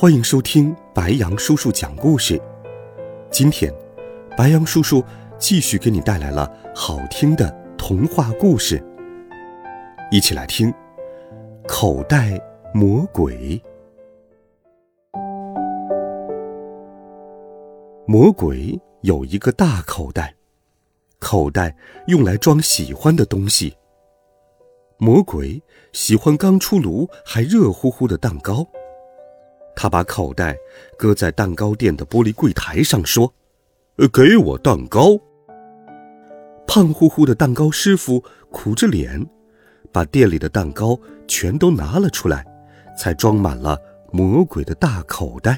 欢迎收听白杨叔叔讲故事。今天，白杨叔叔继续给你带来了好听的童话故事，一起来听《口袋魔鬼》。魔鬼有一个大口袋，口袋用来装喜欢的东西。魔鬼喜欢刚出炉还热乎乎的蛋糕，他把口袋搁在蛋糕店的玻璃柜台上，说：“呃，给我蛋糕。”胖乎乎的蛋糕师傅苦着脸，把店里的蛋糕全都拿了出来，才装满了魔鬼的大口袋。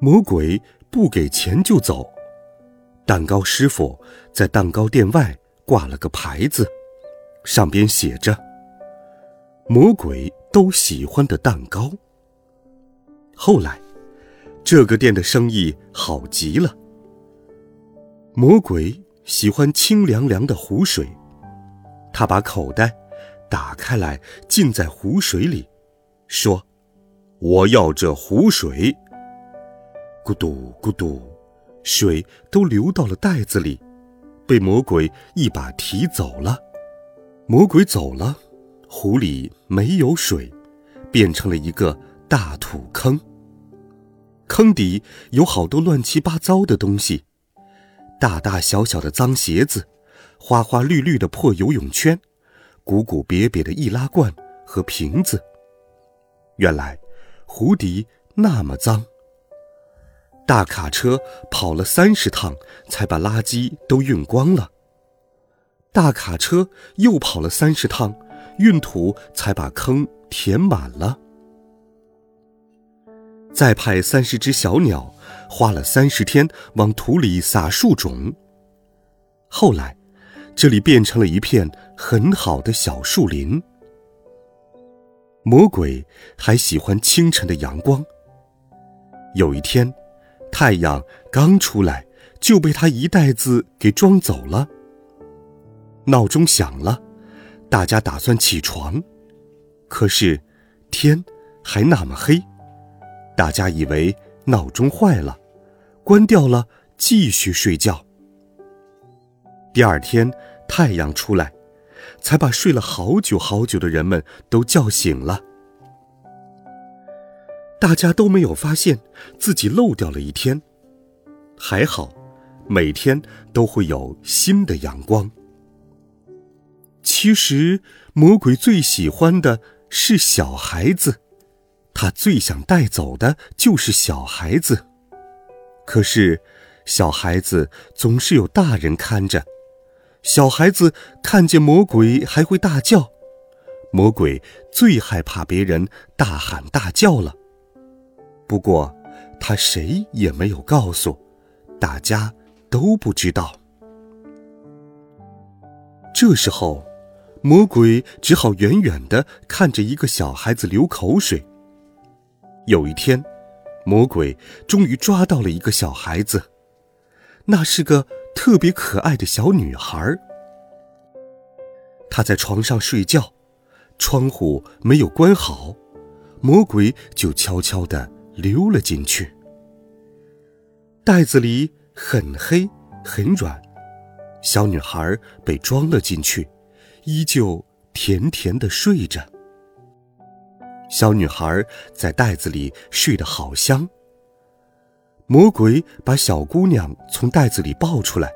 魔鬼不给钱就走，蛋糕师傅在蛋糕店外。挂了个牌子，上边写着“魔鬼都喜欢的蛋糕”。后来，这个店的生意好极了。魔鬼喜欢清凉凉的湖水，他把口袋打开来，浸在湖水里，说：“我要这湖水。”咕嘟咕嘟，水都流到了袋子里。被魔鬼一把提走了，魔鬼走了，湖里没有水，变成了一个大土坑。坑底有好多乱七八糟的东西，大大小小的脏鞋子，花花绿绿的破游泳圈，鼓鼓瘪瘪的易拉罐和瓶子。原来，湖底那么脏。大卡车跑了三十趟，才把垃圾都运光了。大卡车又跑了三十趟，运土才把坑填满了。再派三十只小鸟，花了三十天往土里撒树种。后来，这里变成了一片很好的小树林。魔鬼还喜欢清晨的阳光。有一天。太阳刚出来，就被他一袋子给装走了。闹钟响了，大家打算起床，可是天还那么黑，大家以为闹钟坏了，关掉了，继续睡觉。第二天太阳出来，才把睡了好久好久的人们都叫醒了。大家都没有发现自己漏掉了一天，还好，每天都会有新的阳光。其实，魔鬼最喜欢的是小孩子，他最想带走的就是小孩子。可是，小孩子总是有大人看着，小孩子看见魔鬼还会大叫，魔鬼最害怕别人大喊大叫了。不过，他谁也没有告诉，大家都不知道。这时候，魔鬼只好远远的看着一个小孩子流口水。有一天，魔鬼终于抓到了一个小孩子，那是个特别可爱的小女孩。她在床上睡觉，窗户没有关好，魔鬼就悄悄的。溜了进去，袋子里很黑很软，小女孩被装了进去，依旧甜甜的睡着。小女孩在袋子里睡得好香。魔鬼把小姑娘从袋子里抱出来，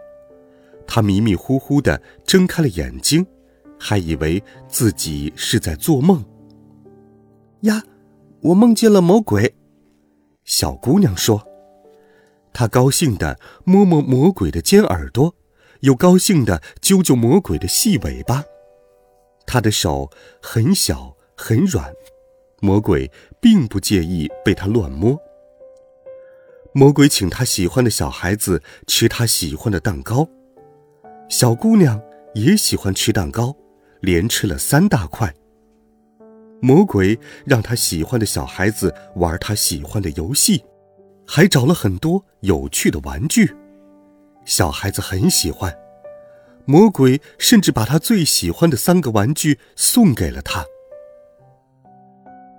她迷迷糊糊的睁开了眼睛，还以为自己是在做梦。呀，我梦见了魔鬼。小姑娘说：“她高兴地摸摸魔鬼的尖耳朵，又高兴地揪揪魔鬼的细尾巴。他的手很小很软，魔鬼并不介意被他乱摸。魔鬼请他喜欢的小孩子吃他喜欢的蛋糕，小姑娘也喜欢吃蛋糕，连吃了三大块。魔鬼让他喜欢的小孩子玩他喜欢的游戏，还找了很多有趣的玩具，小孩子很喜欢。魔鬼甚至把他最喜欢的三个玩具送给了他。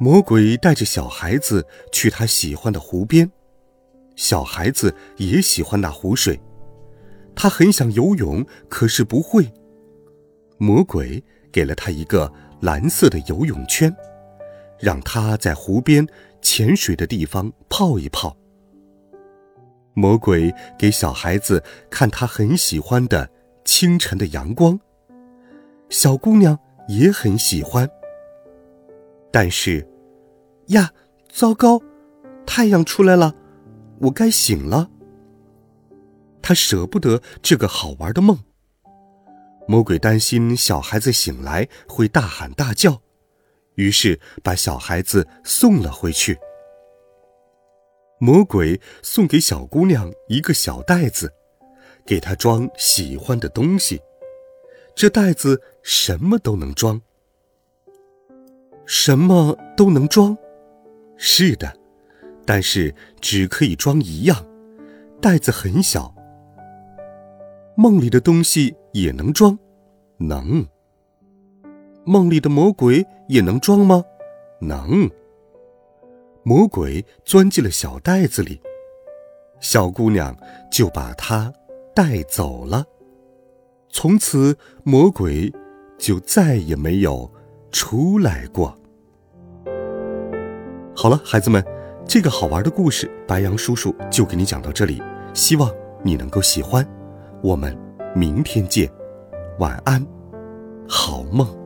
魔鬼带着小孩子去他喜欢的湖边。小孩子也喜欢那湖水，他很想游泳，可是不会。魔鬼给了他一个蓝色的游泳圈，让他在湖边潜水的地方泡一泡。魔鬼给小孩子看他很喜欢的清晨的阳光，小姑娘也很喜欢。但是，呀，糟糕，太阳出来了。我该醒了。他舍不得这个好玩的梦。魔鬼担心小孩子醒来会大喊大叫，于是把小孩子送了回去。魔鬼送给小姑娘一个小袋子，给他装喜欢的东西。这袋子什么都能装。什么都能装？是的。但是只可以装一样，袋子很小。梦里的东西也能装，能。梦里的魔鬼也能装吗？能。魔鬼钻进了小袋子里，小姑娘就把它带走了。从此，魔鬼就再也没有出来过。好了，孩子们。这个好玩的故事，白羊叔叔就给你讲到这里，希望你能够喜欢。我们明天见，晚安，好梦。